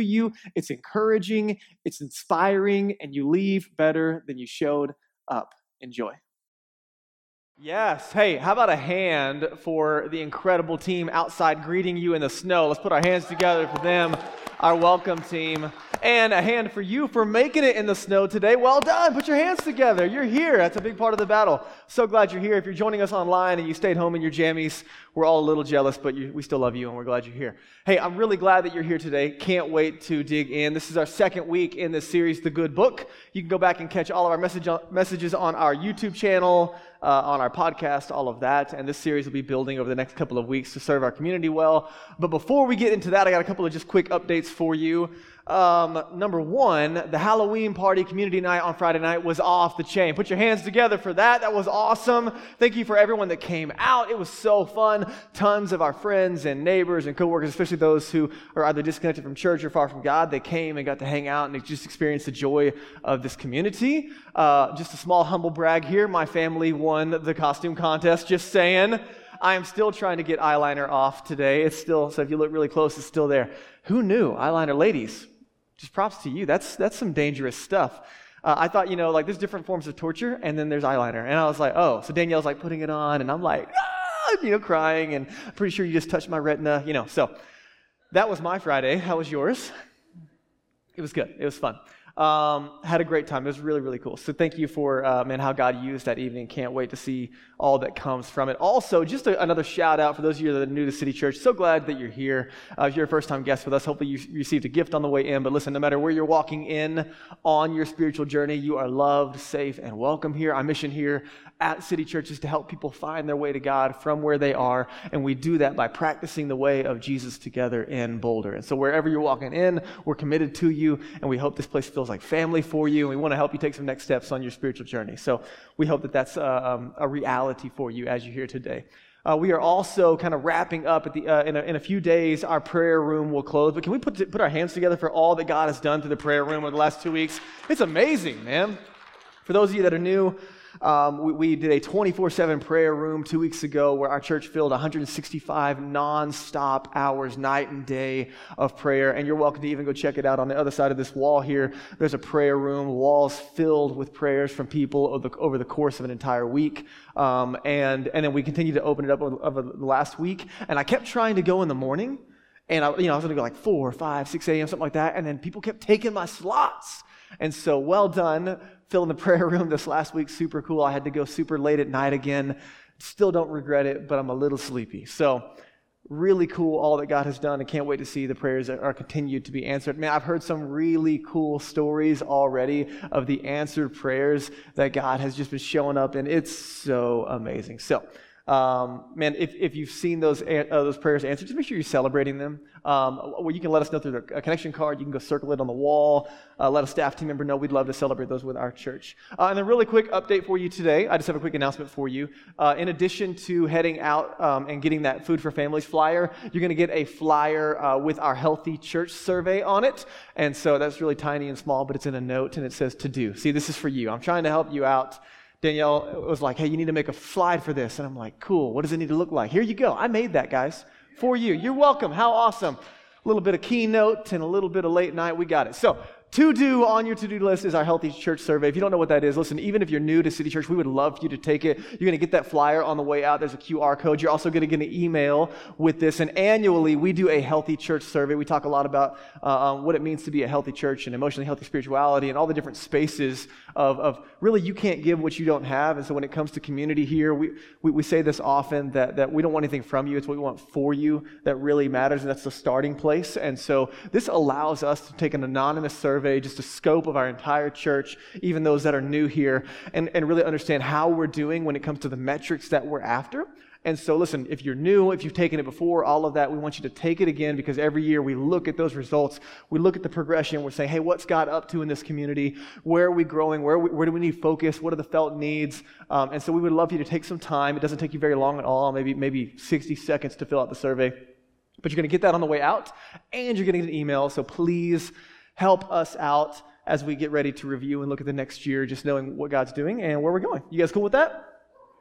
you, it's encouraging, it's inspiring, and you leave better than you showed up. Enjoy. Yes. Hey, how about a hand for the incredible team outside greeting you in the snow? Let's put our hands together for them, our welcome team. And a hand for you for making it in the snow today. Well done. Put your hands together. You're here. That's a big part of the battle. So glad you're here. If you're joining us online and you stayed home in your jammies, we're all a little jealous, but you, we still love you and we're glad you're here. Hey, I'm really glad that you're here today. Can't wait to dig in. This is our second week in this series, The Good Book. You can go back and catch all of our message, messages on our YouTube channel, uh, on our podcast, all of that. And this series will be building over the next couple of weeks to serve our community well. But before we get into that, I got a couple of just quick updates for you. Um, number one, the Halloween party community night on Friday night was off the chain. Put your hands together for that. That was awesome. Thank you for everyone that came out. It was so fun. Tons of our friends and neighbors and coworkers, especially those who are either disconnected from church or far from God, they came and got to hang out and just experience the joy of this community. Uh, just a small humble brag here. My family won the costume contest. Just saying. I am still trying to get eyeliner off today. It's still, so if you look really close, it's still there. Who knew? Eyeliner ladies just props to you. That's, that's some dangerous stuff. Uh, I thought, you know, like there's different forms of torture, and then there's eyeliner. And I was like, oh, so Danielle's like putting it on, and I'm like, ah, you know, crying, and I'm pretty sure you just touched my retina, you know. So that was my Friday. How was yours? It was good. It was fun. Um, had a great time. It was really, really cool. So thank you for, uh, man, how God used that evening. Can't wait to see all that comes from it. Also, just a, another shout out for those of you that are new to City Church. So glad that you're here. Uh, if you're a first time guest with us, hopefully you received a gift on the way in. But listen, no matter where you're walking in on your spiritual journey, you are loved, safe, and welcome here. Our mission here at City Church is to help people find their way to God from where they are. And we do that by practicing the way of Jesus together in Boulder. And so wherever you're walking in, we're committed to you, and we hope this place feels feels like family for you, and we want to help you take some next steps on your spiritual journey. So we hope that that's uh, um, a reality for you as you're here today. Uh, we are also kind of wrapping up at the, uh, in, a, in, a, few days. Our prayer room will close, but can we put, put our hands together for all that God has done through the prayer room over the last two weeks? It's amazing, man. For those of you that are new, um, we, we, did a 24 7 prayer room two weeks ago where our church filled 165 nonstop hours, night and day of prayer. And you're welcome to even go check it out on the other side of this wall here. There's a prayer room, walls filled with prayers from people over the, over the course of an entire week. Um, and, and then we continued to open it up over, over last week. And I kept trying to go in the morning. And I, you know, I was going to go like 4, 5, 6 a.m., something like that. And then people kept taking my slots. And so, well done filling the prayer room this last week. Super cool. I had to go super late at night again. Still don't regret it, but I'm a little sleepy. So, really cool all that God has done. I can't wait to see the prayers that are continued to be answered. Man, I've heard some really cool stories already of the answered prayers that God has just been showing up, and it's so amazing. So, um, man, if, if you've seen those, uh, those prayers answered, just make sure you're celebrating them. Um, well, you can let us know through a connection card. You can go circle it on the wall. Uh, let a staff team member know. We'd love to celebrate those with our church. Uh, and then, really quick update for you today. I just have a quick announcement for you. Uh, in addition to heading out um, and getting that Food for Families flyer, you're going to get a flyer uh, with our Healthy Church survey on it. And so that's really tiny and small, but it's in a note and it says to do. See, this is for you. I'm trying to help you out. Danielle was like, hey, you need to make a slide for this. And I'm like, cool. What does it need to look like? Here you go. I made that, guys, for you. You're welcome. How awesome. A little bit of keynote and a little bit of late night. We got it. So, to do on your to do list is our Healthy Church survey. If you don't know what that is, listen, even if you're new to City Church, we would love for you to take it. You're going to get that flyer on the way out. There's a QR code. You're also going to get an email with this. And annually, we do a Healthy Church survey. We talk a lot about uh, um, what it means to be a healthy church and emotionally healthy spirituality and all the different spaces of, of really you can't give what you don't have. And so when it comes to community here, we, we, we say this often that, that we don't want anything from you. It's what we want for you that really matters. And that's the starting place. And so this allows us to take an anonymous survey just to scope scope of our entire church, even those that are new here, and, and really understand how we're doing when it comes to the metrics that we're after. And so, listen, if you're new, if you've taken it before, all of that, we want you to take it again because every year we look at those results. We look at the progression. We're saying, hey, what's God up to in this community? Where are we growing? Where, we, where do we need focus? What are the felt needs? Um, and so, we would love you to take some time. It doesn't take you very long at all, maybe, maybe 60 seconds to fill out the survey. But you're going to get that on the way out, and you're going to get an email. So, please help us out as we get ready to review and look at the next year, just knowing what God's doing and where we're going. You guys cool with that?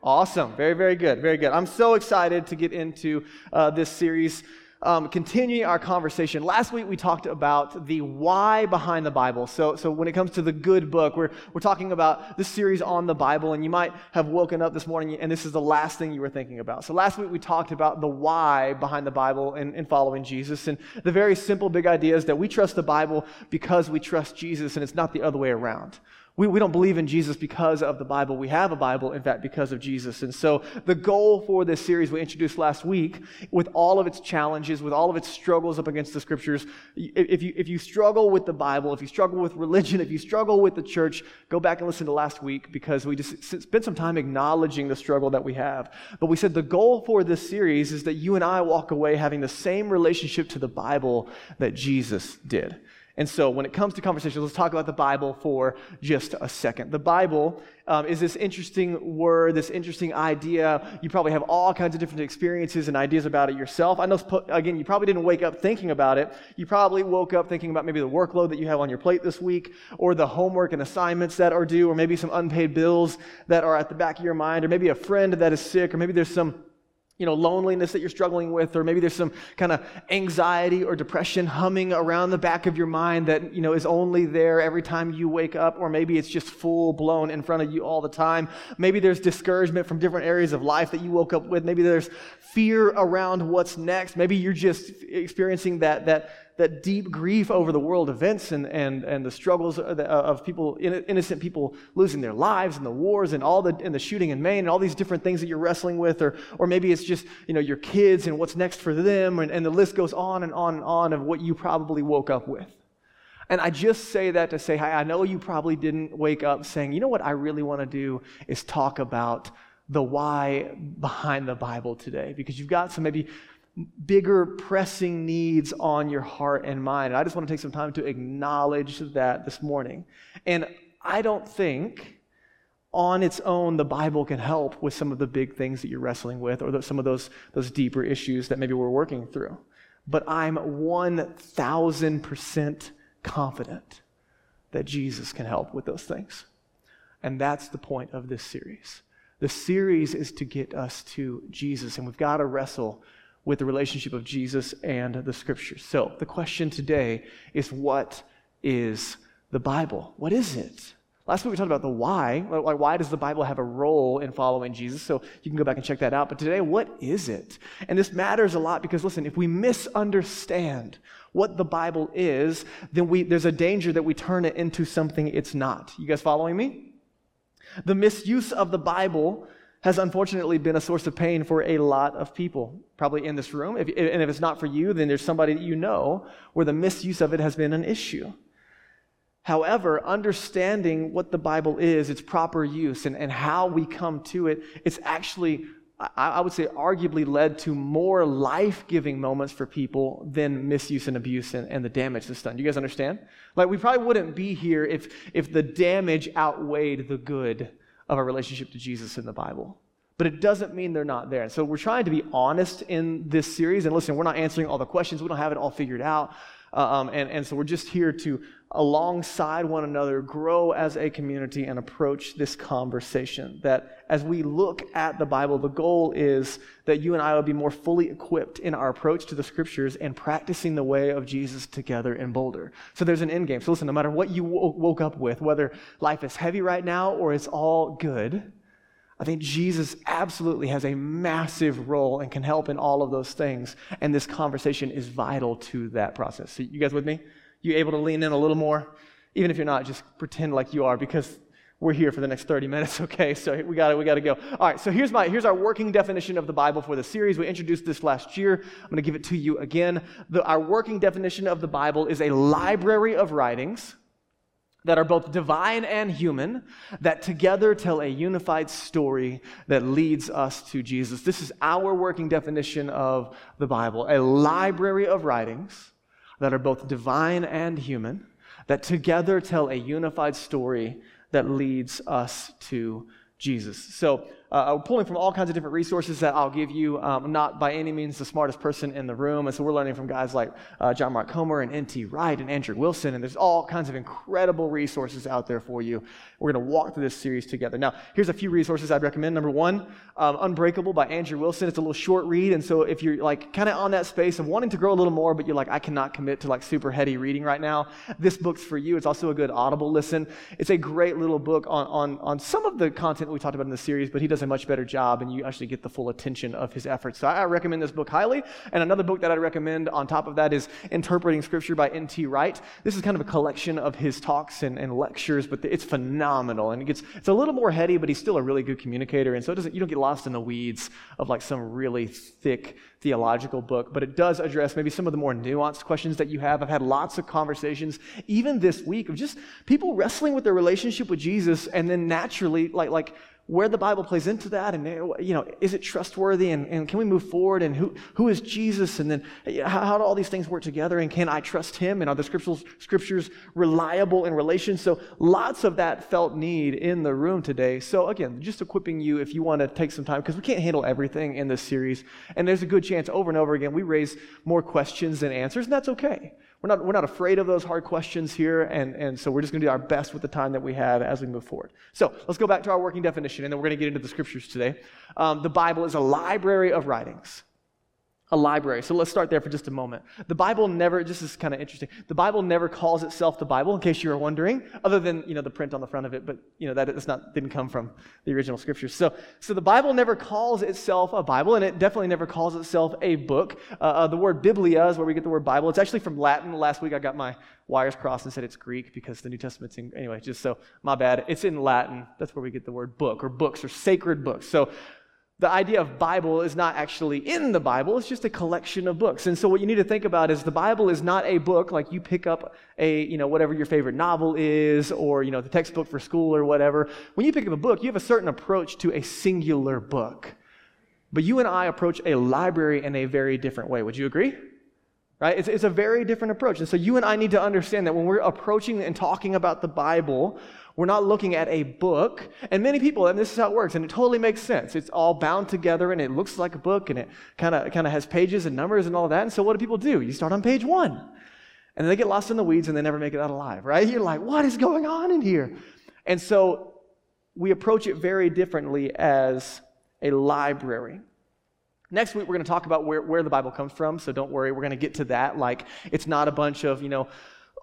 Awesome. Very, very good. Very good. I'm so excited to get into uh, this series. Um, continuing our conversation, last week we talked about the why behind the Bible. So, so when it comes to the good book, we're, we're talking about this series on the Bible, and you might have woken up this morning and this is the last thing you were thinking about. So last week we talked about the why behind the Bible and, and following Jesus, and the very simple big idea is that we trust the Bible because we trust Jesus, and it's not the other way around. We, we don't believe in Jesus because of the Bible. We have a Bible, in fact, because of Jesus. And so the goal for this series we introduced last week, with all of its challenges, with all of its struggles up against the scriptures, if you, if you struggle with the Bible, if you struggle with religion, if you struggle with the church, go back and listen to last week because we just spent some time acknowledging the struggle that we have. But we said the goal for this series is that you and I walk away having the same relationship to the Bible that Jesus did. And so, when it comes to conversations, let's talk about the Bible for just a second. The Bible um, is this interesting word, this interesting idea. You probably have all kinds of different experiences and ideas about it yourself. I know, again, you probably didn't wake up thinking about it. You probably woke up thinking about maybe the workload that you have on your plate this week, or the homework and assignments that are due, or maybe some unpaid bills that are at the back of your mind, or maybe a friend that is sick, or maybe there's some you know, loneliness that you're struggling with, or maybe there's some kind of anxiety or depression humming around the back of your mind that, you know, is only there every time you wake up, or maybe it's just full blown in front of you all the time. Maybe there's discouragement from different areas of life that you woke up with. Maybe there's fear around what's next. Maybe you're just experiencing that, that, that deep grief over the world events and, and, and the struggles of uh, people, innocent people losing their lives and the wars and all the, and the shooting in Maine and all these different things that you're wrestling with. Or, or maybe it's just, you know, your kids and what's next for them. And, and the list goes on and on and on of what you probably woke up with. And I just say that to say, hey, I know you probably didn't wake up saying, you know what I really want to do is talk about the why behind the Bible today. Because you've got some maybe bigger pressing needs on your heart and mind. And I just want to take some time to acknowledge that this morning. And I don't think on its own the Bible can help with some of the big things that you're wrestling with or some of those, those deeper issues that maybe we're working through. But I'm 1,000% confident that Jesus can help with those things. And that's the point of this series. The series is to get us to Jesus, and we've got to wrestle with the relationship of Jesus and the scriptures. So, the question today is what is the Bible? What is it? Last week we talked about the why. Like, why does the Bible have a role in following Jesus? So you can go back and check that out. But today, what is it? And this matters a lot because, listen, if we misunderstand what the Bible is, then we, there's a danger that we turn it into something it's not. You guys following me? The misuse of the Bible has unfortunately been a source of pain for a lot of people, probably in this room. If, and if it's not for you, then there's somebody that you know where the misuse of it has been an issue. However, understanding what the Bible is, its proper use, and, and how we come to it, it's actually, I, I would say, arguably led to more life giving moments for people than misuse and abuse and, and the damage that's done. Do you guys understand? Like, we probably wouldn't be here if, if the damage outweighed the good of our relationship to Jesus in the Bible. But it doesn't mean they're not there. So we're trying to be honest in this series. And listen, we're not answering all the questions, we don't have it all figured out. Uh, um, and, and so we're just here to, alongside one another, grow as a community and approach this conversation. That as we look at the Bible, the goal is that you and I will be more fully equipped in our approach to the scriptures and practicing the way of Jesus together in Boulder. So there's an end game. So listen, no matter what you woke up with, whether life is heavy right now or it's all good, I think Jesus absolutely has a massive role and can help in all of those things. And this conversation is vital to that process. So, you guys with me? You able to lean in a little more? Even if you're not, just pretend like you are because we're here for the next 30 minutes, okay? So we got we got to go. All right, so here's my here's our working definition of the Bible for the series. We introduced this last year. I'm going to give it to you again. The, our working definition of the Bible is a library of writings that are both divine and human, that together tell a unified story that leads us to Jesus. This is our working definition of the Bible a library of writings that are both divine and human, that together tell a unified story that leads us to Jesus. So, uh, I'm pulling from all kinds of different resources that I'll give you. Um, I'm not by any means the smartest person in the room. And so we're learning from guys like uh, John Mark Comer and N.T. Wright and Andrew Wilson. And there's all kinds of incredible resources out there for you. We're going to walk through this series together. Now, here's a few resources I'd recommend. Number one, um, Unbreakable by Andrew Wilson. It's a little short read. And so if you're like kind of on that space of wanting to grow a little more, but you're like, I cannot commit to like super heady reading right now, this book's for you. It's also a good audible listen. It's a great little book on, on, on some of the content that we talked about in the series, but he does a much better job job and you actually get the full attention of his efforts. So I recommend this book highly. And another book that I'd recommend on top of that is Interpreting Scripture by N.T. Wright. This is kind of a collection of his talks and, and lectures, but it's phenomenal. And it gets, it's a little more heady, but he's still a really good communicator. And so it doesn't, you don't get lost in the weeds of like some really thick theological book, but it does address maybe some of the more nuanced questions that you have. I've had lots of conversations, even this week, of just people wrestling with their relationship with Jesus and then naturally, like, like, where the Bible plays into that, and you know, is it trustworthy, and, and can we move forward, and who, who is Jesus, and then how, how do all these things work together, and can I trust Him, and are the scriptures, scriptures reliable in relation? So lots of that felt need in the room today. So again, just equipping you if you want to take some time, because we can't handle everything in this series, and there's a good chance over and over again we raise more questions than answers, and that's okay. We're not, we're not afraid of those hard questions here, and, and so we're just going to do our best with the time that we have as we move forward. So let's go back to our working definition, and then we're going to get into the scriptures today. Um, the Bible is a library of writings a library. So let's start there for just a moment. The Bible never, this is kind of interesting. The Bible never calls itself the Bible, in case you were wondering, other than, you know, the print on the front of it, but, you know, that it's not, didn't come from the original scriptures. So, so the Bible never calls itself a Bible, and it definitely never calls itself a book. Uh, uh, the word biblia is where we get the word Bible. It's actually from Latin. Last week I got my wires crossed and said it's Greek because the New Testament's in, anyway, just so, my bad. It's in Latin. That's where we get the word book or books or sacred books. So the idea of Bible is not actually in the Bible, it's just a collection of books. And so what you need to think about is the Bible is not a book like you pick up a, you know, whatever your favorite novel is or, you know, the textbook for school or whatever. When you pick up a book, you have a certain approach to a singular book. But you and I approach a library in a very different way. Would you agree? Right? It's, it's a very different approach. And so you and I need to understand that when we're approaching and talking about the Bible, we're not looking at a book. And many people, and this is how it works, and it totally makes sense. It's all bound together and it looks like a book and it kind of kind of has pages and numbers and all that. And so what do people do? You start on page one. And they get lost in the weeds and they never make it out alive, right? You're like, what is going on in here? And so we approach it very differently as a library. Next week, we're going to talk about where, where the Bible comes from, so don't worry, we're going to get to that. Like, it's not a bunch of, you know,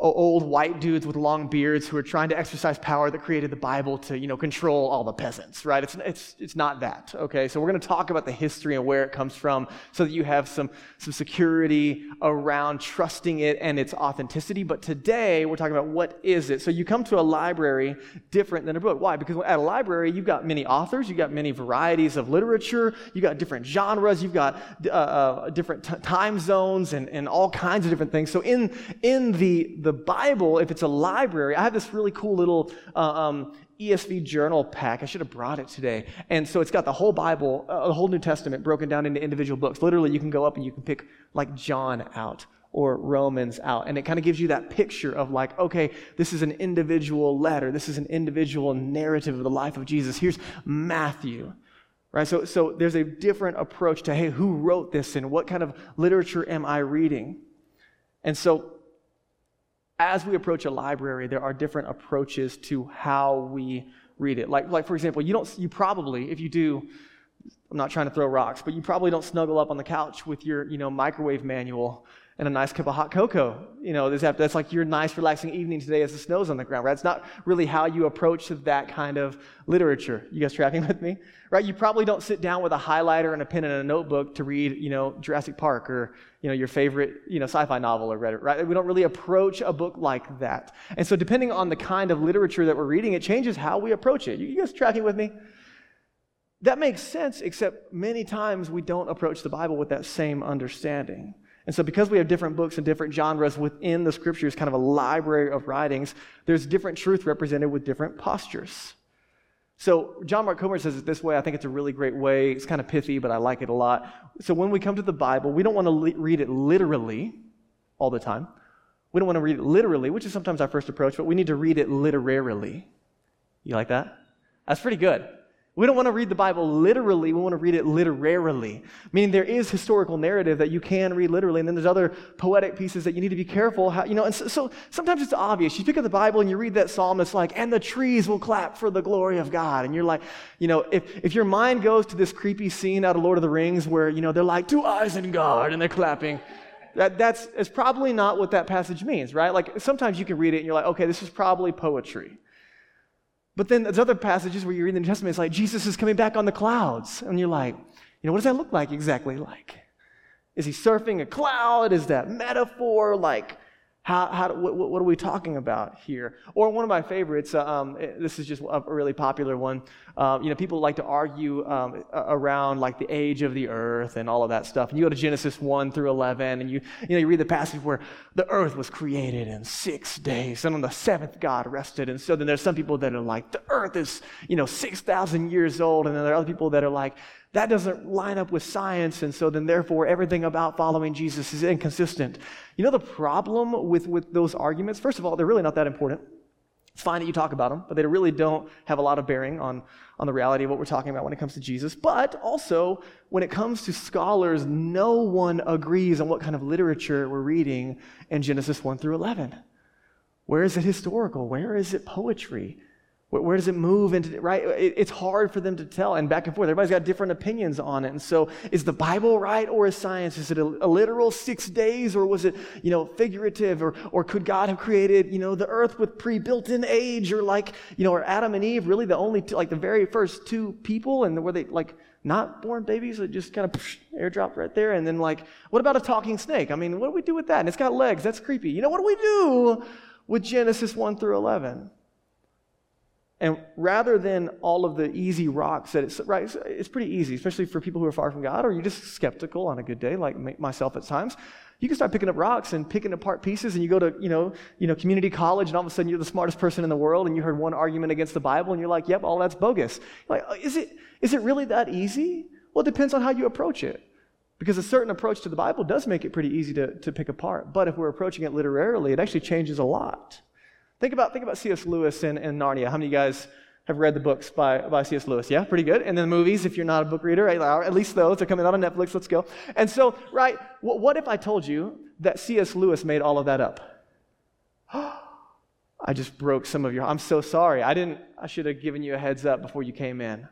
old white dudes with long beards who are trying to exercise power that created the Bible to, you know, control all the peasants, right? It's, it's, it's not that, okay? So we're going to talk about the history and where it comes from so that you have some, some security around trusting it and its authenticity. But today, we're talking about what is it? So you come to a library different than a book. Why? Because at a library, you've got many authors, you've got many varieties of literature, you've got different genres, you've got uh, uh, different t- time zones and, and all kinds of different things. So in, in the, the Bible, if it's a library, I have this really cool little uh, um, ESV journal pack. I should have brought it today. And so it's got the whole Bible, uh, the whole New Testament broken down into individual books. Literally, you can go up and you can pick like John out or Romans out. And it kind of gives you that picture of like, okay, this is an individual letter. This is an individual narrative of the life of Jesus. Here's Matthew. Right? So, so there's a different approach to, hey, who wrote this and what kind of literature am I reading? And so as we approach a library, there are different approaches to how we read it. Like, like for example, you don't, you probably, if you do, I'm not trying to throw rocks, but you probably don't snuggle up on the couch with your, you know, microwave manual and a nice cup of hot cocoa. You know, that's like your nice, relaxing evening today as the snow's on the ground, right? It's not really how you approach that kind of literature. You guys tracking with me? Right? You probably don't sit down with a highlighter and a pen and a notebook to read, you know, Jurassic Park or, you know, your favorite, you know, sci-fi novel or read it, right? We don't really approach a book like that. And so depending on the kind of literature that we're reading, it changes how we approach it. You guys tracking with me? That makes sense, except many times we don't approach the Bible with that same understanding. And so, because we have different books and different genres within the scriptures, kind of a library of writings, there's different truth represented with different postures. So, John Mark Comer says it this way. I think it's a really great way. It's kind of pithy, but I like it a lot. So, when we come to the Bible, we don't want to read it literally all the time. We don't want to read it literally, which is sometimes our first approach, but we need to read it literarily. You like that? That's pretty good. We don't want to read the Bible literally, we want to read it literarily. Meaning there is historical narrative that you can read literally, and then there's other poetic pieces that you need to be careful how, you know, and so, so, sometimes it's obvious. You pick up the Bible and you read that psalm, it's like, and the trees will clap for the glory of God. And you're like, you know, if, if your mind goes to this creepy scene out of Lord of the Rings where, you know, they're like, two eyes in God, and they're clapping. That, that's, that's probably not what that passage means, right? Like sometimes you can read it and you're like, okay, this is probably poetry. But then there's other passages where you read the New Testament, it's like Jesus is coming back on the clouds. And you're like, you know, what does that look like exactly like? Is he surfing a cloud? Is that metaphor? Like, how, how, what, what, are we talking about here? Or one of my favorites, uh, um, eh, this is just a really popular one. Um, you know, people like to argue um, around like the age of the earth and all of that stuff. And you go to Genesis 1 through 11, and you, you, know, you read the passage where the earth was created in six days, and on the seventh, God rested. And so then there's some people that are like, the earth is, you know, 6,000 years old. And then there are other people that are like, that doesn't line up with science, and so then therefore everything about following Jesus is inconsistent. You know the problem with, with those arguments? First of all, they're really not that important. It's fine that you talk about them, but they really don't have a lot of bearing on, on the reality of what we're talking about when it comes to Jesus. But also, when it comes to scholars, no one agrees on what kind of literature we're reading in Genesis 1 through 11. Where is it historical? Where is it poetry? Where, does it move into, right? It, it's hard for them to tell and back and forth. Everybody's got different opinions on it. And so is the Bible right or is science? Is it a, a literal six days or was it, you know, figurative or, or could God have created, you know, the earth with pre-built in age or like, you know, are Adam and Eve really the only, two, like the very first two people and were they like, not born babies that just kind of airdropped right there. And then, like, what about a talking snake? I mean, what do we do with that? And it's got legs. That's creepy. You know, what do we do with Genesis 1 through 11? And rather than all of the easy rocks that it's, right, it's pretty easy, especially for people who are far from God, or you're just skeptical on a good day, like myself at times. You can start picking up rocks and picking apart pieces, and you go to, you know, you know, community college, and all of a sudden you're the smartest person in the world, and you heard one argument against the Bible, and you're like, yep, all that's bogus. Like, uh, is it, is it really that easy? Well, it depends on how you approach it. Because a certain approach to the Bible does make it pretty easy to, to pick apart. But if we're approaching it literarily, it actually changes a lot. Think about, think about C.S. Lewis and, and Narnia. How many of you guys have read the books by, by C.S. Lewis? Yeah, pretty good. And then the movies, if you're not a book reader, eh, at least those are coming out on Netflix. Let's go. And so, right, what if I told you that C.S. Lewis made all of that up? I just broke some of your. I'm so sorry. I didn't. I should have given you a heads up before you came in.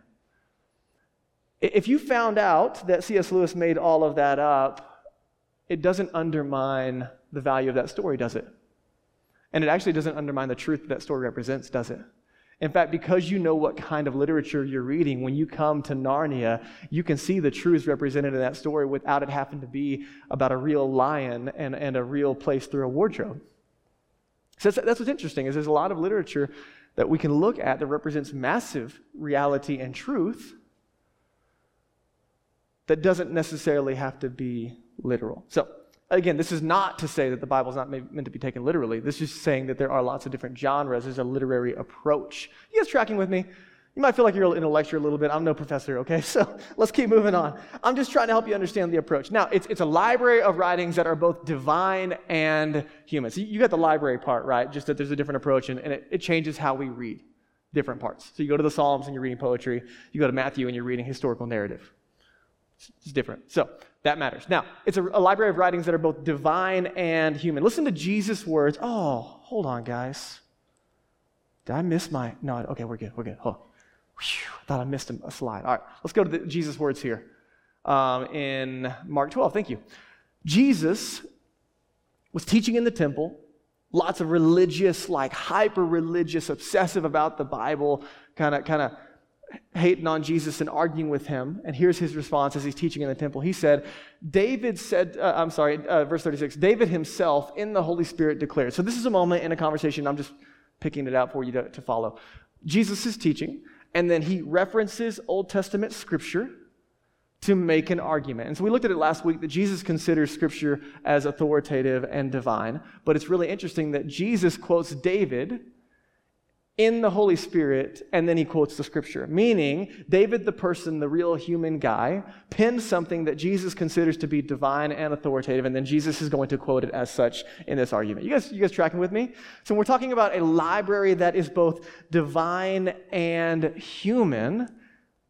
If you found out that C.S. Lewis made all of that up, it doesn't undermine the value of that story, does it? And it actually doesn't undermine the truth that, story represents, does it? In fact, because you know what kind of literature you're reading, when you come to Narnia, you can see the truths represented in that story without it having to be about a real lion and, and a real place through a wardrobe. So that's, that's what's interesting is there's a lot of literature that we can look at that represents massive reality and truth that doesn't necessarily have to be literal. So Again, this is not to say that the Bible is not meant to be taken literally. This is just saying that there are lots of different genres. There's a literary approach. You guys tracking with me? You might feel like you're in a lecture a little bit. I'm no professor, okay? So let's keep moving on. I'm just trying to help you understand the approach. Now, it's, it's a library of writings that are both divine and human. So you got the library part, right? Just that there's a different approach and, and it, it changes how we read different parts. So you go to the Psalms and you're reading poetry. You go to Matthew and you're reading historical narrative. It's different. So that matters. Now, it's a, a, library of writings that are both divine and human. Listen to Jesus' words. Oh, hold on, guys. Did I miss my. No, okay, we're good. We're good. Hold on. Whew, I thought I missed a slide. All right, let's go to the, Jesus' words here um, in Mark 12. Thank you. Jesus was teaching in the temple. Lots of religious, like hyper religious, obsessive about the Bible, kind of, kind of hating on Jesus and arguing with him. And here's his response as he's teaching in the temple. He said, David said, uh, I'm sorry, uh, verse 36, David himself in the Holy Spirit declared. So this is a moment in a conversation. I'm just picking it out for you to, to follow. Jesus is teaching, and then he references Old Testament scripture to make an argument. And so we looked at it last week that Jesus considers Scripture as authoritative and divine. But it's really interesting that Jesus quotes David in the Holy Spirit, and then he quotes the scripture. Meaning, David, the person, the real human guy, penned something that Jesus considers to be divine and authoritative, and then Jesus is going to quote it as such in this argument. You guys, you guys tracking with me? So we're talking about a library that is both divine and human.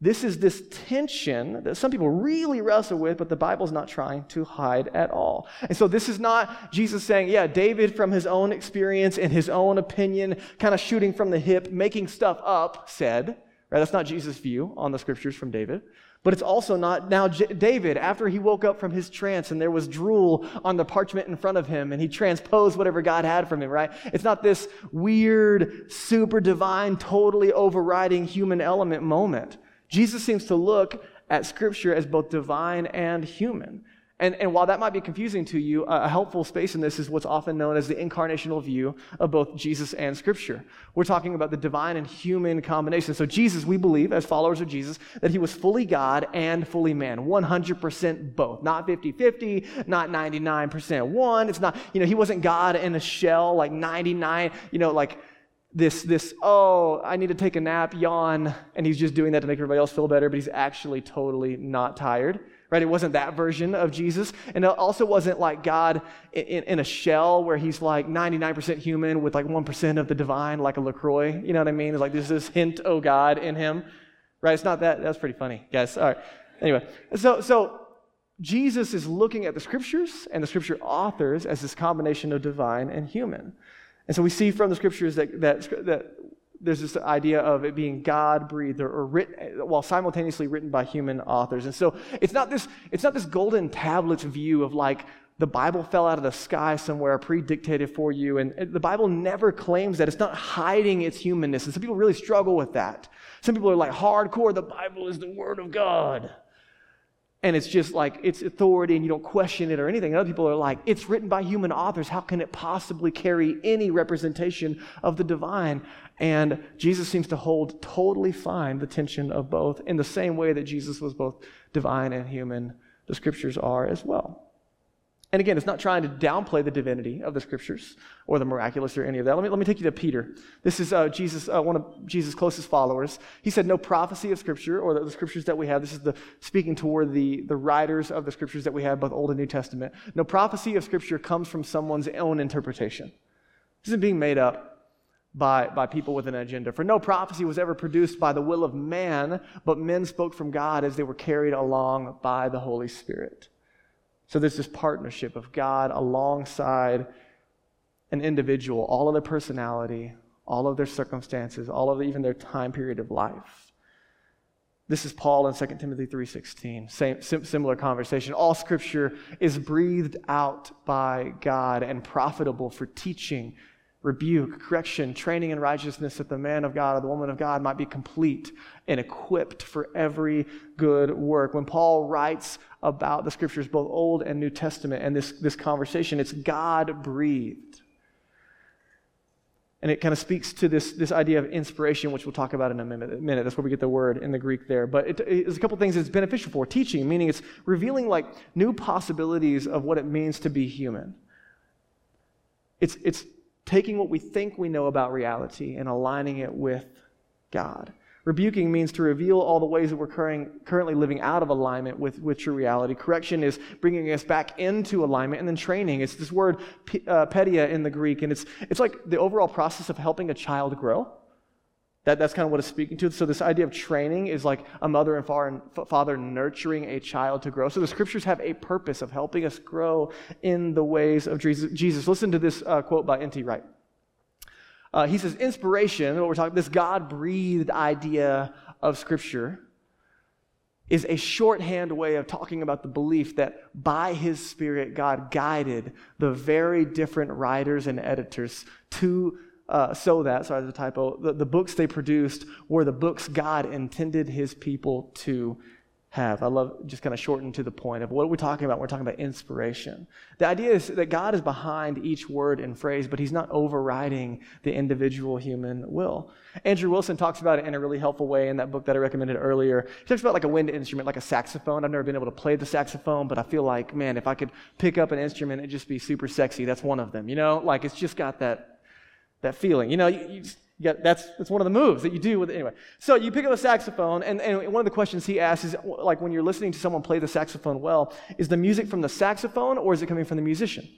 This is this tension that some people really wrestle with, but the Bible's not trying to hide at all. And so this is not Jesus saying, yeah, David from his own experience and his own opinion, kind of shooting from the hip, making stuff up, said. Right? That's not Jesus' view on the scriptures from David. But it's also not now J- David, after he woke up from his trance and there was drool on the parchment in front of him and he transposed whatever God had from him, right? It's not this weird, super divine, totally overriding human element moment. Jesus seems to look at Scripture as both divine and human. And, and while that might be confusing to you, a helpful space in this is what's often known as the incarnational view of both Jesus and Scripture. We're talking about the divine and human combination. So, Jesus, we believe, as followers of Jesus, that he was fully God and fully man, 100% both. Not 50 50, not 99% one. It's not, you know, he wasn't God in a shell, like 99, you know, like this, this, oh, I need to take a nap, yawn, and he's just doing that to make everybody else feel better, but he's actually totally not tired, right? It wasn't that version of Jesus. And it also wasn't like God in, in a shell where he's like 99% human with like 1% of the divine, like a LaCroix. You know what I mean? It's like there's this hint, oh God, in him, right? It's not that. That's pretty funny, guys. All right. Anyway, so, so Jesus is looking at the scriptures and the scripture authors as this combination of divine and human. And so we see from the scriptures that, that, that there's this idea of it being God breathed or, or written, while simultaneously written by human authors. And so it's not this, it's not this golden tablets view of like the Bible fell out of the sky somewhere, pre-dictated for you. And the Bible never claims that. It's not hiding its humanness. And some people really struggle with that. Some people are like hardcore, the Bible is the Word of God and it's just like it's authority and you don't question it or anything. And other people are like, it's written by human authors. How can it possibly carry any representation of the divine? And Jesus seems to hold totally fine the tension of both in the same way that Jesus was both divine and human. The scriptures are as well. And again, it's not trying to downplay the divinity of the scriptures or the miraculous or any of that. Let me, let me take you to Peter. This is uh, Jesus, uh, one of Jesus' closest followers. He said, No prophecy of scripture or the, the scriptures that we have. This is the speaking toward the, the writers of the scriptures that we have, both Old and New Testament. No prophecy of scripture comes from someone's own interpretation. This isn't being made up by, by people with an agenda. For no prophecy was ever produced by the will of man, but men spoke from God as they were carried along by the Holy Spirit. So there's this partnership of God alongside an individual, all of their personality, all of their circumstances, all of even their time period of life. This is Paul in 2 Timothy 3:16. Same sim- similar conversation. All scripture is breathed out by God and profitable for teaching, rebuke, correction, training in righteousness that the man of God or the woman of God might be complete and equipped for every good work. When Paul writes about the scriptures, both Old and New Testament, and this, this conversation, it's God breathed. And it kind of speaks to this, this idea of inspiration, which we'll talk about in a minute. minute. That's where we get the word in the Greek there. But it, it's a couple things it's beneficial for. Teaching, meaning it's revealing like new possibilities of what it means to be human. It's, it's taking what we think we know about reality and aligning it with God. Rebuking means to reveal all the ways that we're currently living out of alignment with, with true reality. Correction is bringing us back into alignment. And then training, it's this word uh, paideia in the Greek. And it's, it's like the overall process of helping a child grow. That, that's kind of what it's speaking to. So, this idea of training is like a mother and father nurturing a child to grow. So, the scriptures have a purpose of helping us grow in the ways of Jesus. Listen to this uh, quote by N.T. Wright. Uh, he says, inspiration, what we're talking, this God breathed idea of Scripture, is a shorthand way of talking about the belief that by His Spirit, God guided the very different writers and editors to uh, so that, sorry, a typo, the, the books they produced were the books God intended His people to have. I love just kind of shorten to the point of what are we're talking about. We're talking about inspiration. The idea is that God is behind each word and phrase, but He's not overriding the individual human will. Andrew Wilson talks about it in a really helpful way in that book that I recommended earlier. He talks about like a wind instrument, like a saxophone. I've never been able to play the saxophone, but I feel like, man, if I could pick up an instrument it'd just be super sexy, that's one of them. You know, like it's just got that that feeling. You know, you, you yeah, that's, that's one of the moves that you do with it. anyway. So you pick up a saxophone, and, and one of the questions he asks is like when you're listening to someone play the saxophone well, is the music from the saxophone or is it coming from the musician?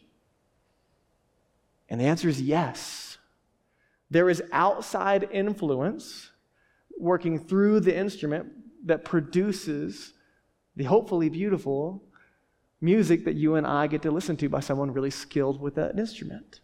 And the answer is yes. There is outside influence working through the instrument that produces the hopefully beautiful music that you and I get to listen to by someone really skilled with that instrument.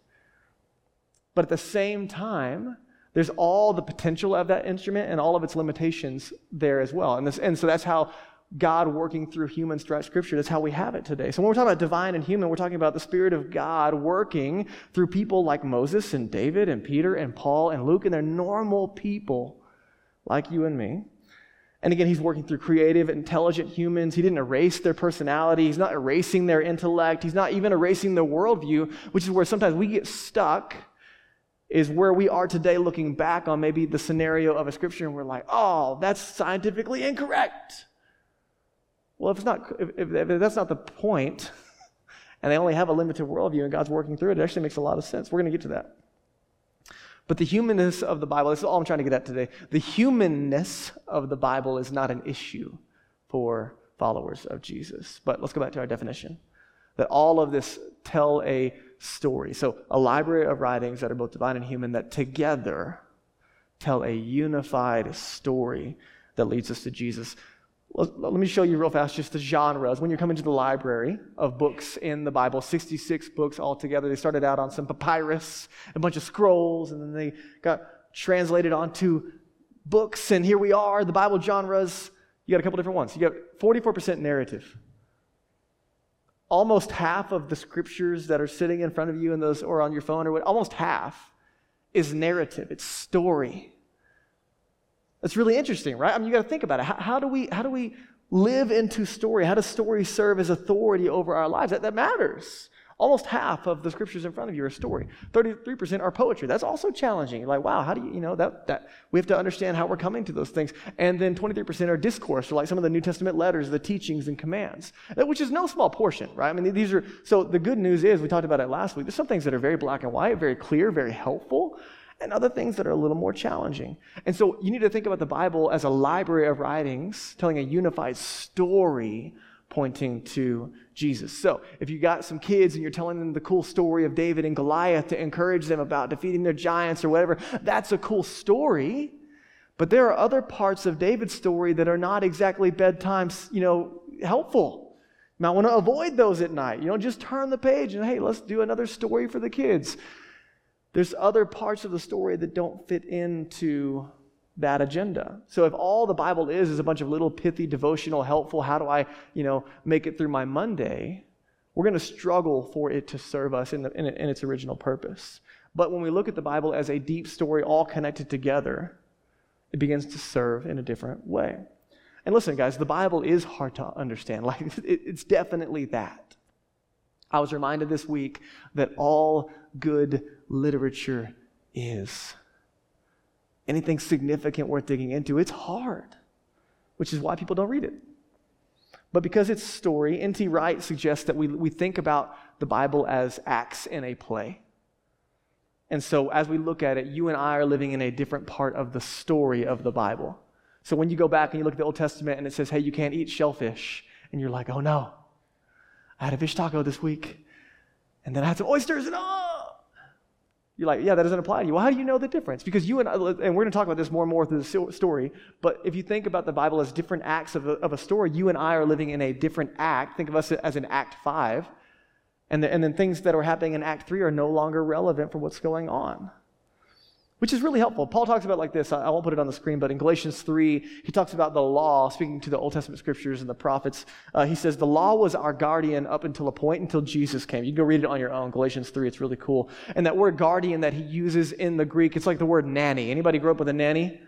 But at the same time, there's all the potential of that instrument and all of its limitations there as well. And, this, and so that's how God working through humans throughout Scripture. That's how we have it today. So when we're talking about divine and human, we're talking about the Spirit of God working through people like Moses and David and Peter and Paul and Luke, and they're normal people like you and me. And again, he's working through creative, intelligent humans. He didn't erase their personality. He's not erasing their intellect. He's not even erasing their worldview, which is where sometimes we get stuck is where we are today looking back on maybe the scenario of a scripture and we're like, oh, that's scientifically incorrect. Well, if, it's not, if, if, if that's not the point, and they only have a limited worldview and God's working through it, it actually makes a lot of sense. We're going to get to that. But the humanness of the Bible, this is all I'm trying to get at today. The humanness of the Bible is not an issue for followers of Jesus. But let's go back to our definition that all of this tell a story. So, a library of writings that are both divine and human that together tell a unified story that leads us to Jesus. Let me show you real fast just the genres. When you're coming to the library of books in the Bible, 66 books altogether. They started out on some papyrus, a bunch of scrolls, and then they got translated onto books. And here we are, the Bible genres. You got a couple different ones. You got 44% narrative almost half of the scriptures that are sitting in front of you in those or on your phone or what, almost half is narrative. It's story. That's really interesting, right? I mean, you got to think about it. How, how, do we how do we live into story? How does story serve as authority over our lives? That, that matters. Almost half of the scriptures in front of you are story. 33% are poetry. That's also challenging. You're like, wow, how do you, you know, that, that we have to understand how we're coming to those things. And then 23% are discourse, or like some of the New Testament letters, the teachings and commands, which is no small portion, right? I mean, these are, so the good news is, we talked about it last week, there's some things that are very black and white, very clear, very helpful and other things that are a little more challenging. And so you need to think about the Bible as a library of writings telling a unified story pointing to Jesus. So, if you got some kids and you're telling them the cool story of David and Goliath to encourage them about defeating their giants or whatever, that's a cool story. But there are other parts of David's story that are not exactly bedtime, you know, helpful. You might want to avoid those at night. You know, just turn the page and hey, let's do another story for the kids. There's other parts of the story that don't fit into that agenda. So if all the Bible is is a bunch of little pithy, devotional, helpful, how do I, you know, make it through my Monday, we're going to struggle for it to serve us in, the, in, in its original purpose. But when we look at the Bible as a deep story all connected together, it begins to serve in a different way. And listen, guys, the Bible is hard to understand. Like, it's definitely that. I was reminded this week that all good literature is anything significant worth digging into, it's hard, which is why people don't read it. But because it's story, N.T. Wright suggests that we, we think about the Bible as acts in a play. And so as we look at it, you and I are living in a different part of the story of the Bible. So when you go back and you look at the Old Testament and it says, hey, you can't eat shellfish, and you're like, oh no, I had a fish taco this week, and then I had some oysters, and oh, you're like, yeah, that doesn't apply to you. Well, how do you know the difference? Because you and I, and we're going to talk about this more and more through the story, but if you think about the Bible as different acts of a, of a story, you and I are living in a different act. Think of us as in Act 5. And, the, and then things that are happening in Act 3 are no longer relevant for what's going on which is really helpful. Paul talks about like this. I won't put it on the screen, but in Galatians 3, he talks about the law, speaking to the Old Testament scriptures and the prophets. Uh, he says, The law was our guardian up until a point until Jesus came. You can go read it on your own. Galatians 3, it's really cool. And that word guardian that he uses in the Greek, it's like the word nanny. Anybody grew up with a nanny?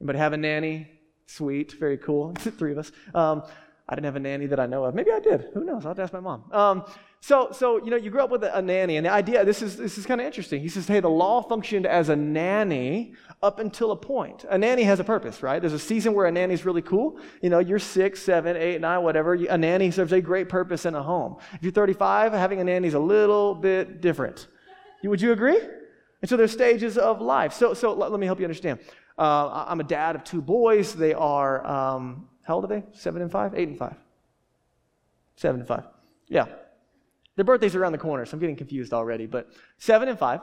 Anybody have a nanny? Sweet, very cool. Three of us. Um, I didn't have a nanny that I know of. Maybe I did. Who knows? I'll have to ask my mom. Um, so, so you know, you grew up with a, a nanny, and the idea this is this is kind of interesting. He says, "Hey, the law functioned as a nanny up until a point. A nanny has a purpose, right? There's a season where a nanny's really cool. You know, you're six, seven, eight, nine, whatever. A nanny serves a great purpose in a home. If you're 35, having a nanny's a little bit different. Would you agree? And so there's stages of life. So, so let, let me help you understand. Uh, I'm a dad of two boys. They are, um, how old are they? Seven and five? Eight and five? Seven and five. Yeah. Their birthday's are around the corner, so I'm getting confused already, but seven and five.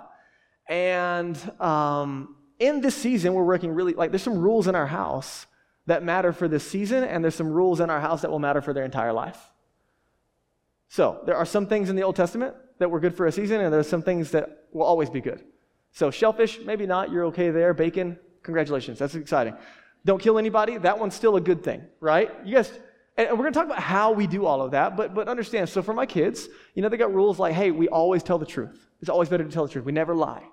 And um, in this season, we're working really, like, there's some rules in our house that matter for this season, and there's some rules in our house that will matter for their entire life. So, there are some things in the Old Testament that were good for a season, and there's some things that will always be good. So, shellfish, maybe not, you're okay there. Bacon, Congratulations, that's exciting. Don't kill anybody, that one's still a good thing, right? You guys, and we're going to talk about how we do all of that, but, but understand. So for my kids, you know, they got rules like, hey, we always tell the truth. It's always better to tell the truth. We never lie.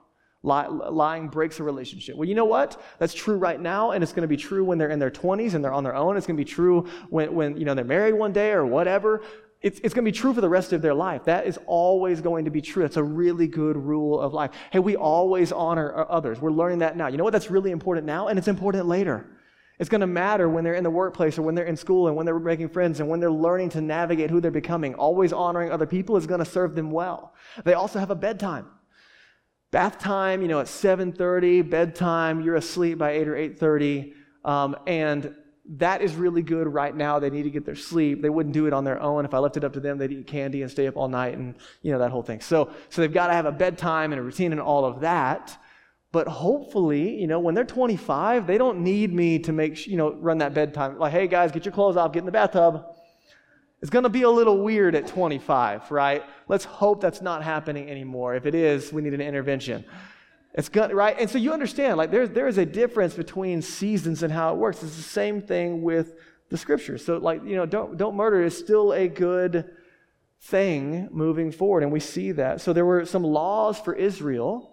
lie lying breaks a relationship. Well, you know what? That's true right now, and it's going to be true when they're in their 20s and they're on their own. It's going to be true when, when you know, they're married one day or whatever it's, it's going to be true for the rest of their life. That is always going to be true. It's a really good rule of life. Hey, we always honor others. We're learning that now. You know what? That's really important now, and it's important later. It's going to matter when they're in the workplace or when they're in school and when they're making friends and when they're learning to navigate who they're becoming. Always honoring other people is going to serve them well. They also have a bedtime. Bath time, you know, at 7:30, bedtime, you're asleep by 8 or 8:30. Um, and that is really good right now. They need to get their sleep. They wouldn't do it on their own. If I left it up to them, they'd eat candy and stay up all night and, you know, that whole thing. So, so they've got to have a bedtime and a routine and all of that. But hopefully, you know, when they're 25, they don't need me to make, you know, run that bedtime. Like, hey guys, get your clothes off, get in the bathtub. It's going to be a little weird at 25, right? Let's hope that's not happening anymore. If it is, we need an intervention. It's good, right? And so you understand, like there's there is a difference between seasons and how it works. It's the same thing with the scriptures. So, like, you know, don't don't murder is still a good thing moving forward, and we see that. So there were some laws for Israel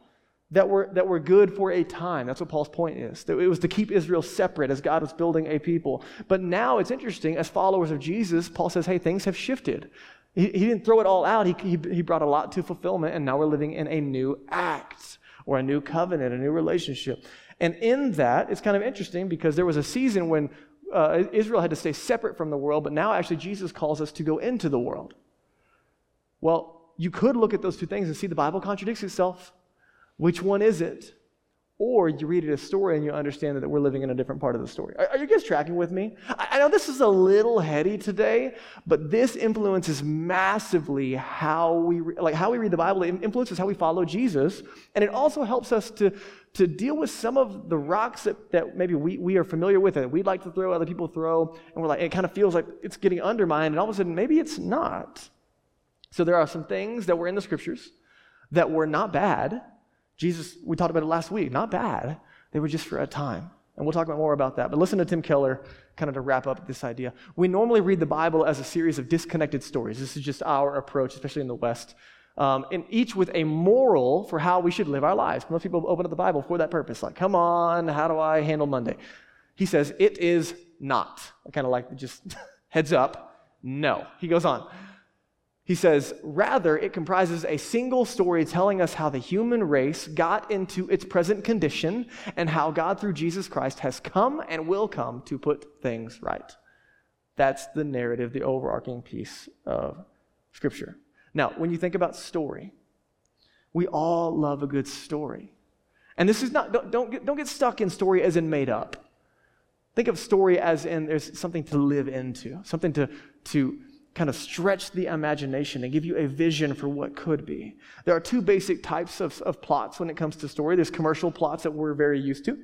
that were that were good for a time. That's what Paul's point is. That it was to keep Israel separate as God was building a people. But now it's interesting, as followers of Jesus, Paul says, hey, things have shifted. He, he didn't throw it all out. He, he, he brought a lot to fulfillment, and now we're living in a new act or a new covenant, a new relationship. And in that, it's kind of interesting because there was a season when uh, Israel had to stay separate from the world, but now actually Jesus calls us to go into the world. Well, you could look at those two things and see the Bible contradicts itself. Which one is it? Or you read it as a story and you understand that we're living in a different part of the story. Are, you guys tracking with me? I, I, know this is a little heady today, but this influences massively how we like how we read the Bible. It influences how we follow Jesus, and it also helps us to to deal with some of the rocks that, that maybe we, we are familiar with that we'd like to throw, other people throw, and we're like, it kind of feels like it's getting undermined, and all of a sudden maybe it's not. So there are some things that were in the scriptures that were not bad Jesus, we talked about it last week, not bad. They were just for a time. And we'll talk about more about that. But listen to Tim Keller kind of to wrap up this idea. We normally read the Bible as a series of disconnected stories. This is just our approach, especially in the West. Um, and each with a moral for how we should live our lives. Most people open up the Bible for that purpose. Like, come on, how do I handle Monday? He says, it is not. I kind of like just heads up. No. He goes on. He says, rather, it comprises a single story telling us how the human race got into its present condition and how God, through Jesus Christ, has come and will come to put things right. That's the narrative, the overarching piece of Scripture. Now, when you think about story, we all love a good story. And this is not, don't, don't, get, don't get stuck in story as in made up. Think of story as in there's something to live into, something to, to kind of stretch the imagination and give you a vision for what could be. There are two basic types of, of plots when it comes to story. There's commercial plots that we're very used to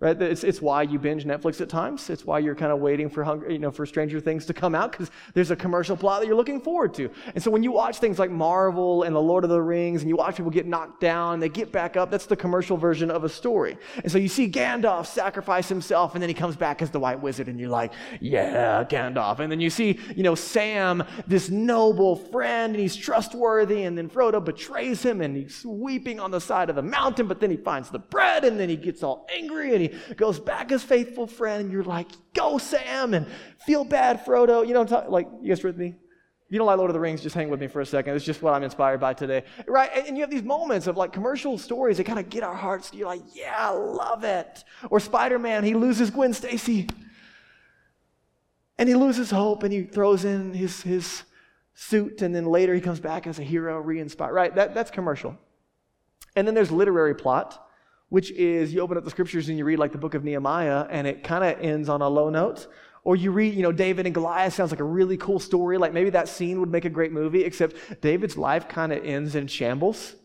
right? It's, it's why you binge Netflix at times. It's why you're kind of waiting for hunger, you know, for Stranger Things to come out because there's a commercial plot that you're looking forward to. And so when you watch things like Marvel and The Lord of the Rings and you watch people get knocked down, they get back up, that's the commercial version of a story. And so you see Gandalf sacrifice himself and then he comes back as the White Wizard and you're like, yeah, Gandalf. And then you see, you know, Sam, this noble friend and he's trustworthy and then Frodo betrays him and he's weeping on the side of the mountain, but then he finds the bread and then he gets all angry and he goes back as faithful friend, and you're like, go, Sam, and feel bad, Frodo. You know Like, you guys with me? If you don't like Lord of the Rings, just hang with me for a second. It's just what I'm inspired by today. Right? And you have these moments of like commercial stories that kind of get our hearts. You're like, yeah, I love it. Or Spider Man, he loses Gwen Stacy. And he loses hope and he throws in his, his suit, and then later he comes back as a hero, re inspired. Right? That, that's commercial. And then there's literary plot, which is you open up the scriptures and you read like the book of Nehemiah, and it kind of ends on a low note. Or you read, you know, David and Goliath sounds like a really cool story. Like maybe that scene would make a great movie, except David's life kind of ends in shambles.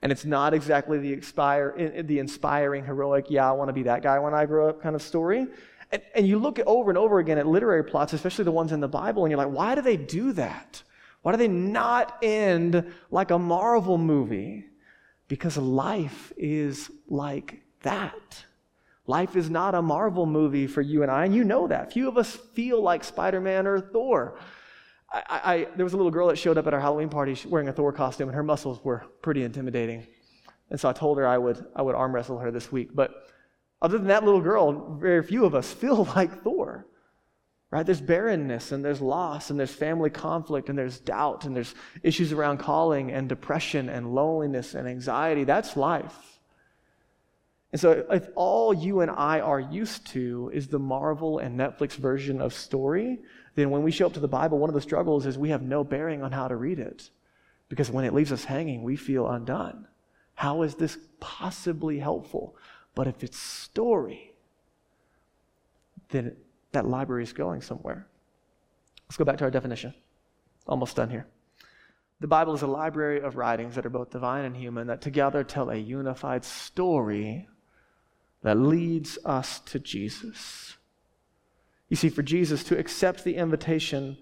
And it's not exactly the, expire, the inspiring, heroic, yeah, I want to be that guy when I grow up kind of story. And, and you look over and over again at literary plots, especially the ones in the Bible, and you're like, why do they do that? Why do they not end like a Marvel movie? Because life is like that. Life is not a Marvel movie for you and I, and you know that. Few of us feel like Spider Man or Thor. I, I, there was a little girl that showed up at our Halloween party wearing a Thor costume, and her muscles were pretty intimidating. And so I told her I would, I would arm wrestle her this week. But other than that little girl, very few of us feel like Thor. Right? There's barrenness and there's loss and there's family conflict and there's doubt and there's issues around calling and depression and loneliness and anxiety. That's life. And so, if all you and I are used to is the Marvel and Netflix version of story, then when we show up to the Bible, one of the struggles is we have no bearing on how to read it. Because when it leaves us hanging, we feel undone. How is this possibly helpful? But if it's story, then that library is going somewhere. Let's go back to our definition. Almost done here. The Bible is a library of writings that are both divine and human that together tell a unified story that leads us to Jesus. You see, for Jesus to accept the invitation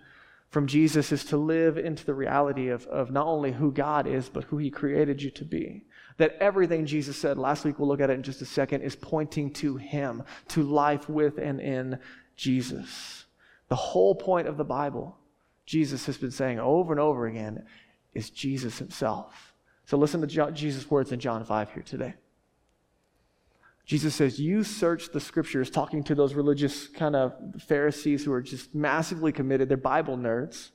from Jesus is to live into the reality of, of not only who God is, but who He created you to be. That everything Jesus said, last week we'll look at it in just a second, is pointing to Him, to life with and in Jesus. The whole point of the Bible, Jesus has been saying over and over again, is Jesus Himself. So listen to Jesus' words in John 5 here today. Jesus says, You search the scriptures, talking to those religious kind of Pharisees who are just massively committed. They're Bible nerds,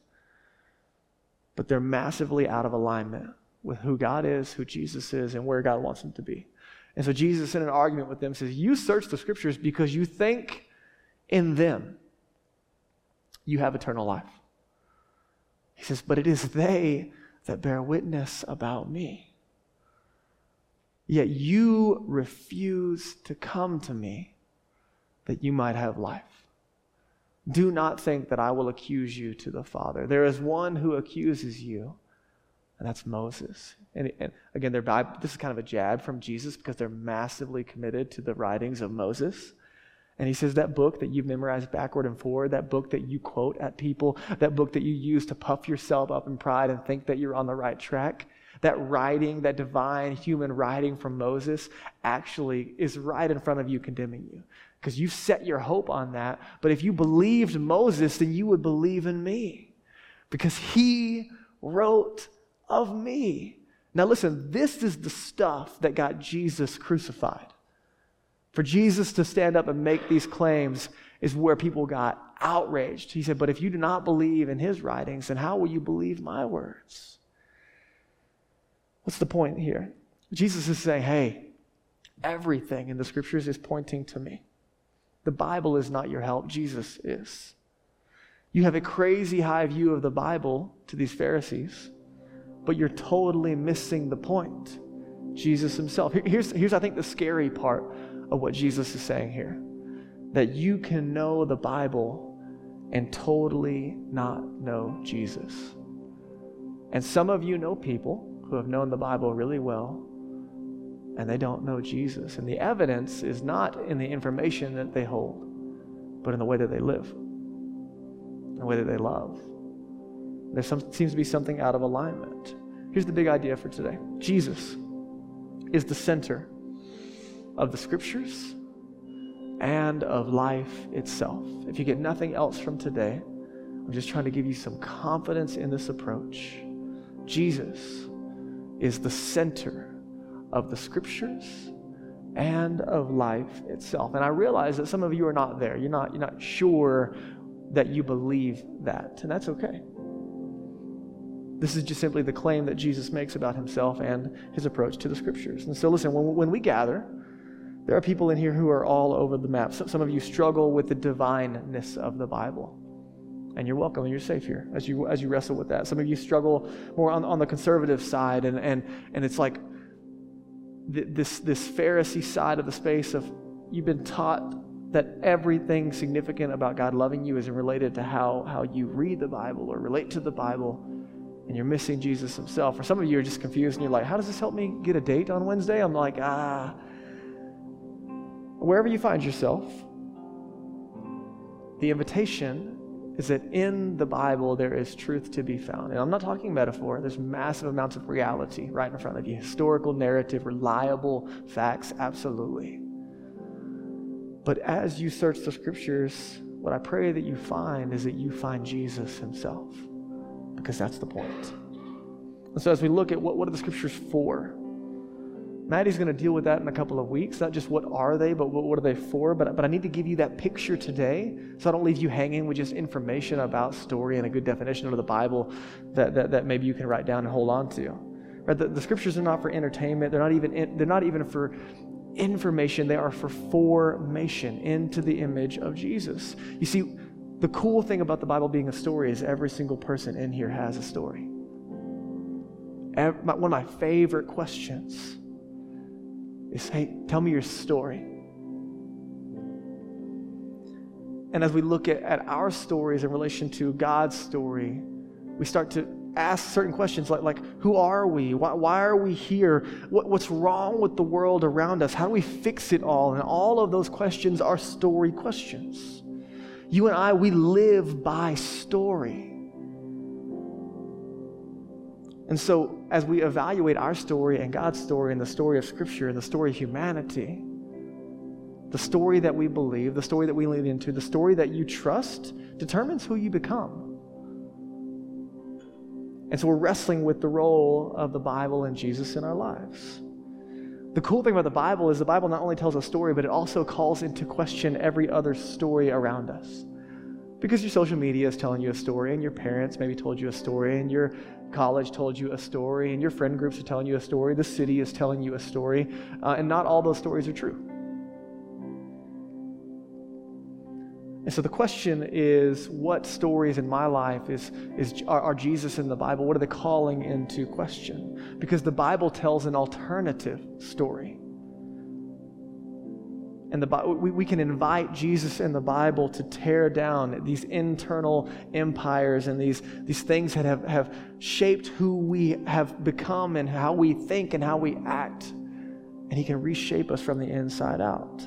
but they're massively out of alignment with who God is, who Jesus is, and where God wants them to be. And so Jesus, in an argument with them, says, You search the scriptures because you think in them you have eternal life. He says, But it is they that bear witness about me. Yet you refuse to come to me that you might have life. Do not think that I will accuse you to the Father. There is one who accuses you, and that's Moses. And, and again, this is kind of a jab from Jesus because they're massively committed to the writings of Moses. And he says that book that you've memorized backward and forward, that book that you quote at people, that book that you use to puff yourself up in pride and think that you're on the right track, that writing, that divine human writing from Moses, actually is right in front of you condemning you. Because you've set your hope on that. But if you believed Moses, then you would believe in me. Because he wrote of me. Now, listen, this is the stuff that got Jesus crucified. For Jesus to stand up and make these claims is where people got outraged. He said, But if you do not believe in his writings, then how will you believe my words? What's the point here? Jesus is saying, hey, everything in the scriptures is pointing to me. The Bible is not your help, Jesus is. You have a crazy high view of the Bible to these Pharisees, but you're totally missing the point. Jesus himself. Here's, here's I think, the scary part of what Jesus is saying here that you can know the Bible and totally not know Jesus. And some of you know people who have known the Bible really well and they don't know Jesus. And the evidence is not in the information that they hold, but in the way that they live, the way that they love. There seems to be something out of alignment. Here's the big idea for today Jesus is the center of the scriptures and of life itself. If you get nothing else from today, I'm just trying to give you some confidence in this approach. Jesus is the center of the scriptures and of life itself. And I realize that some of you are not there. You're not, you're not sure that you believe that, and that's okay. This is just simply the claim that Jesus makes about himself and his approach to the scriptures. And so, listen, when, when we gather, there are people in here who are all over the map. Some, of you struggle with the divineness of the Bible. And you're welcome and you're safe here as you, as you wrestle with that. Some of you struggle more on, on the conservative side, and, and, and it's like this, this Pharisee side of the space of you've been taught that everything significant about God loving you is related to how, how you read the Bible or relate to the Bible, and you're missing Jesus himself. Or some of you are just confused and you're like, how does this help me get a date on Wednesday? I'm like, ah. Wherever you find yourself, the invitation is that in the Bible there is truth to be found. And I'm not talking metaphor, there's massive amounts of reality right in front of you historical narrative, reliable facts, absolutely. But as you search the scriptures, what I pray that you find is that you find Jesus himself, because that's the point. And so as we look at what, what are the scriptures for, Maddie's going to deal with that in a couple of weeks. Not just what are they, but what, are they for. But, but I need to give you that picture today so I don't leave you hanging with just information about story and a good definition of the Bible that, that, that maybe you can write down and hold on to. Right? The, the scriptures are not for entertainment. They're not even, in, they're not even for information. They are for formation into the image of Jesus. You see, the cool thing about the Bible being a story is every single person in here has a story. Every, one of my favorite questions is hey, tell me your story. And as we look at, at our stories in relation to God's story, we start to ask certain questions like, like who are we? Why, why are we here? What, what's wrong with the world around us? How do we fix it all? And all of those questions are story questions. You and I, we live by story. And so, as we evaluate our story and God's story and the story of Scripture and the story of humanity, the story that we believe, the story that we lean into, the story that you trust determines who you become. And so, we're wrestling with the role of the Bible and Jesus in our lives. The cool thing about the Bible is the Bible not only tells a story, but it also calls into question every other story around us. Because your social media is telling you a story, and your parents maybe told you a story, and your college told you a story, and your friend groups are telling you a story, the city is telling you a story, uh, and not all those stories are true. And so the question is what stories in my life is, is, are, are Jesus in the Bible? What are they calling into question? Because the Bible tells an alternative story and the, we, we can invite Jesus in the Bible to tear down these internal empires and these, these things that have, have shaped who we have become and how we think and how we act. And He can reshape us from the inside out.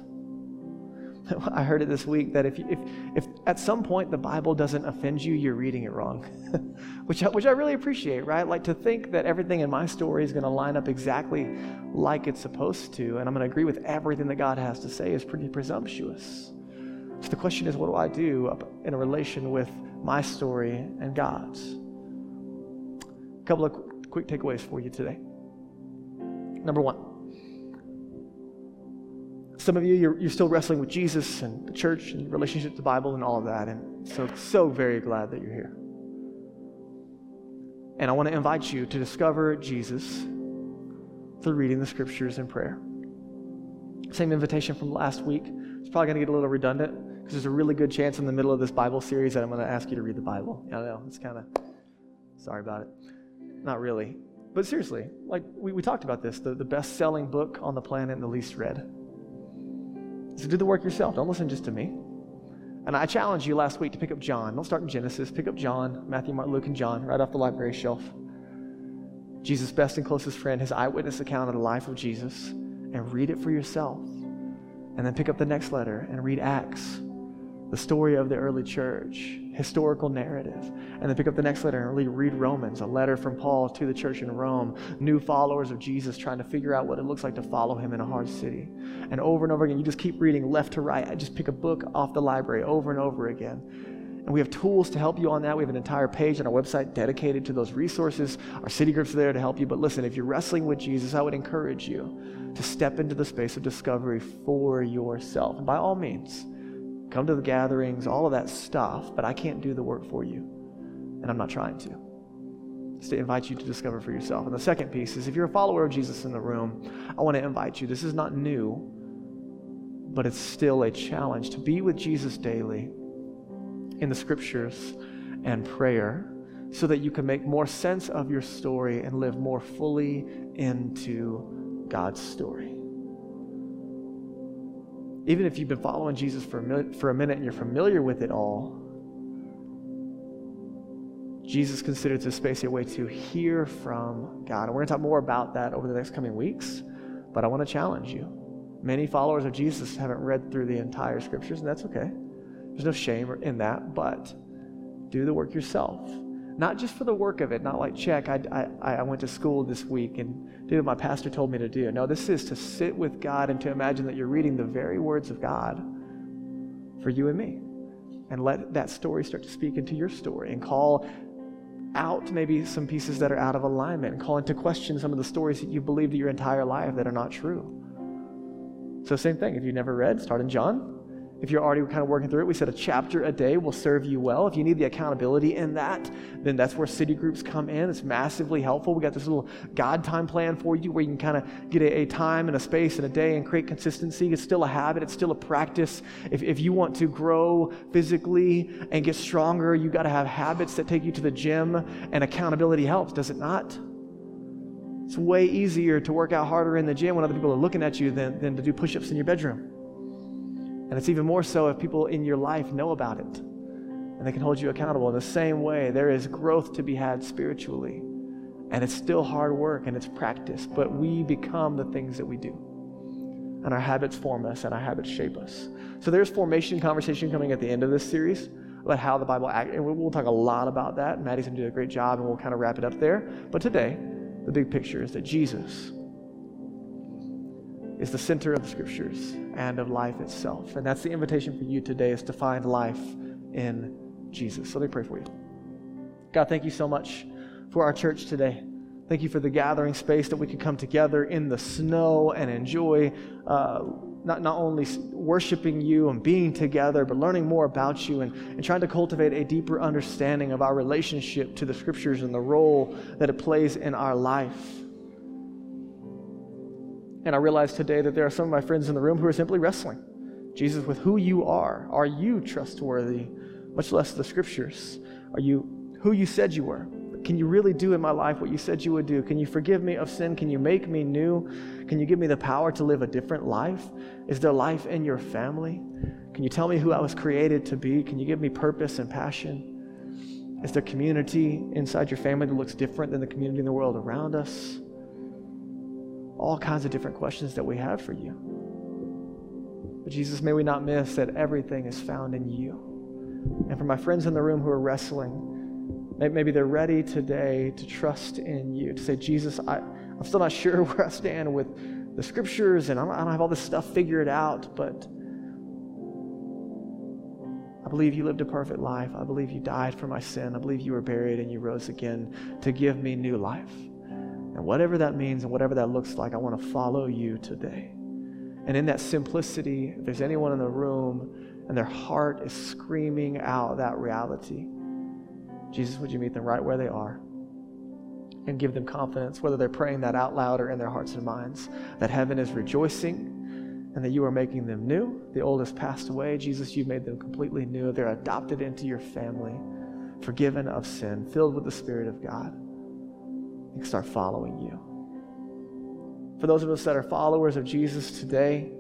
I heard it this week that if, if, if at some point the Bible doesn't offend you, you're reading it wrong, which, I, which I really appreciate, right? Like to think that everything in my story is going to line up exactly like it's supposed to, and I'm going to agree with everything that God has to say is pretty presumptuous. So the question is, what do I do in a relation with my story and God's? A couple of quick takeaways for you today. Number one, some of you, you're, you're still wrestling with Jesus and the church and relationship to the Bible and all of that. And so, so very glad that you're here. And I want to invite you to discover Jesus through reading the scriptures and prayer. Same invitation from last week. It's probably going to get a little redundant because there's a really good chance in the middle of this Bible series that I'm going to ask you to read the Bible. I know, it's kind of, sorry about it. Not really. But seriously, like we, we talked about this the, the best selling book on the planet and the least read. So do the work yourself. Don't listen just to me. And I challenged you last week to pick up John. Don't start in Genesis. Pick up John, Matthew, Mark, Luke, and John right off the library shelf. Jesus' best and closest friend, his eyewitness account of the life of Jesus, and read it for yourself. And then pick up the next letter and read Acts, the story of the early church, historical narrative. And then pick up the next letter and really read Romans, a letter from Paul to the church in Rome, new followers of Jesus trying to figure out what it looks like to follow him in a hard city. And over and over again, you just keep reading left to right. I just pick a book off the library over and over again. And we have tools to help you on that. We have an entire page on our website dedicated to those resources. Our city groups are there to help you. But listen, if you're wrestling with Jesus, I would encourage you to step into the space of discovery for yourself. And by all means, come to the gatherings, all of that stuff, but I can't do the work for you. And I'm not trying to. Just to invite you to discover for yourself. And the second piece is if you're a follower of Jesus in the room, I want to invite you. This is not new, but it's still a challenge to be with Jesus daily in the scriptures and prayer so that you can make more sense of your story and live more fully into God's story. Even if you've been following Jesus for a, minute, for a minute and you're familiar with it all, Jesus considers this space a way to hear from God. And we're going to talk more about that over the next coming weeks, but I want to challenge you. Many followers of Jesus haven't read through the entire scriptures, and that's okay. There's no shame in that, but do the work yourself. Not just for the work of it, not like, check, I, I, I went to school this week and did what my pastor told me to do. No, this is to sit with God and to imagine that you're reading the very words of God for you and me. And let that story start to speak into your story and call out maybe some pieces that are out of alignment and call into question some of the stories that you believed your entire life that are not true. So, same thing. If you've never read, start in John. If you're already kind of working through it, we said a chapter a day will serve you well. If you need the accountability in that, then that's where city groups come in. It's massively helpful. We got this little God time plan for you where you can kind of get a, a time and a space and a day and create consistency. It's still a habit, it's still a practice. If, if you want to grow physically and get stronger, you got to have habits that take you to the gym, and accountability helps, does it not? It's way easier to work out harder in the gym when other people are looking at you than, than to do push ups in your bedroom. And it's even more so if people in your life know about it and they can hold you accountable. In the same way, there is growth to be had spiritually. And it's still hard work and it's practice, but we become the things that we do. And our habits form us and our habits shape us. So there's formation conversation coming at the end of this series about how the Bible acts. And we'll talk a lot about that. Maddie's going to do a great job and we'll kind of wrap it up there. But today, the big picture is that Jesus is the center of the scriptures and of life itself. And that's the invitation for you today is to find life in Jesus. So let me pray for you. God, thank you so much for our church today. Thank you for the gathering space that we can come together in the snow and enjoy uh, not, not only worshiping you and being together, but learning more about you and, and trying to cultivate a deeper understanding of our relationship to the scriptures and the role that it plays in our life. And I realize today that there are some of my friends in the room who are simply wrestling. Jesus, with who you are, are you trustworthy? Much less the scriptures. Are you who you said you were? Can you really do in my life what you said you would do? Can you forgive me of sin? Can you make me new? Can you give me the power to live a different life? Is there life in your family? Can you tell me who I was created to be? Can you give me purpose and passion? Is there community inside your family that looks different than the community in the world around us? All kinds of different questions that we have for you. But Jesus, may we not miss that everything is found in you. And for my friends in the room who are wrestling, Maybe they're ready today to trust in you, to say, Jesus, I, I'm still not sure where I stand with the scriptures, and I don't, I don't have all this stuff figured out, but I believe you lived a perfect life. I believe you died for my sin. I believe you were buried and you rose again to give me new life. And whatever that means and whatever that looks like, I want to follow you today. And in that simplicity, if there's anyone in the room and their heart is screaming out that reality, Jesus, would you meet them right where they are and give them confidence, whether they're praying that out loud or in their hearts and minds, that heaven is rejoicing and that you are making them new. The old has passed away. Jesus, you've made them completely new. They're adopted into your family, forgiven of sin, filled with the Spirit of God. And start following you. For those of us that are followers of Jesus today,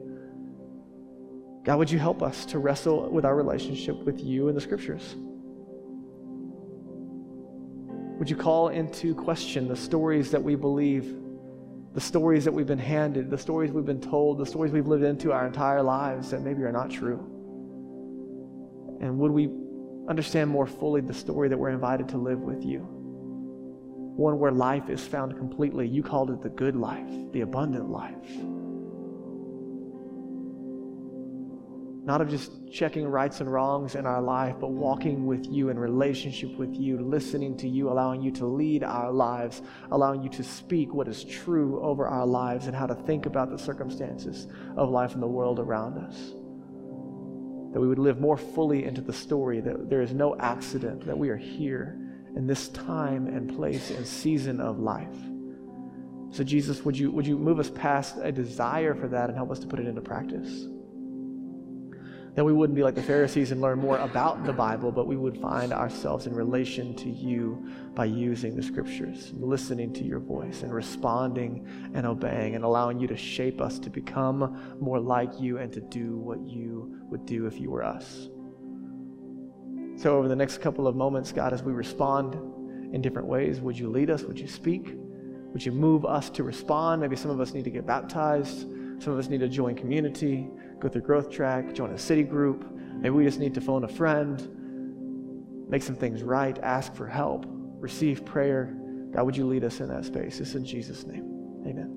God, would you help us to wrestle with our relationship with you and the scriptures? Would you call into question the stories that we believe, the stories that we've been handed, the stories we've been told, the stories we've lived into our entire lives that maybe are not true? And would we understand more fully the story that we're invited to live with you? One where life is found completely. You called it the good life, the abundant life. not of just checking rights and wrongs in our life, but walking with you in relationship with you, listening to you, allowing you to lead our lives, allowing you to speak what is true over our lives and how to think about the circumstances of life in the world around us. That we would live more fully into the story, that there is no accident, that we are here in this time and place and season of life. So, Jesus, would you, would you move us past a desire for that and help us to put it into practice? that we wouldn't be like the Pharisees and learn more about the Bible, but we would find ourselves in relation to you by using the scriptures, listening to your voice, and responding and obeying, and allowing you to shape us to become more like you and to do what you would do if you were us. So, over the next couple of moments, God, as we respond in different ways, would you lead us? Would you speak? Would you move us to respond? Maybe some of us need to get baptized. Some of us need to join community go through growth track, join a city group. Maybe we just need to phone a friend, make some things right, ask for help, receive prayer. God, would you lead us in that space? This in Jesus' name. Amen.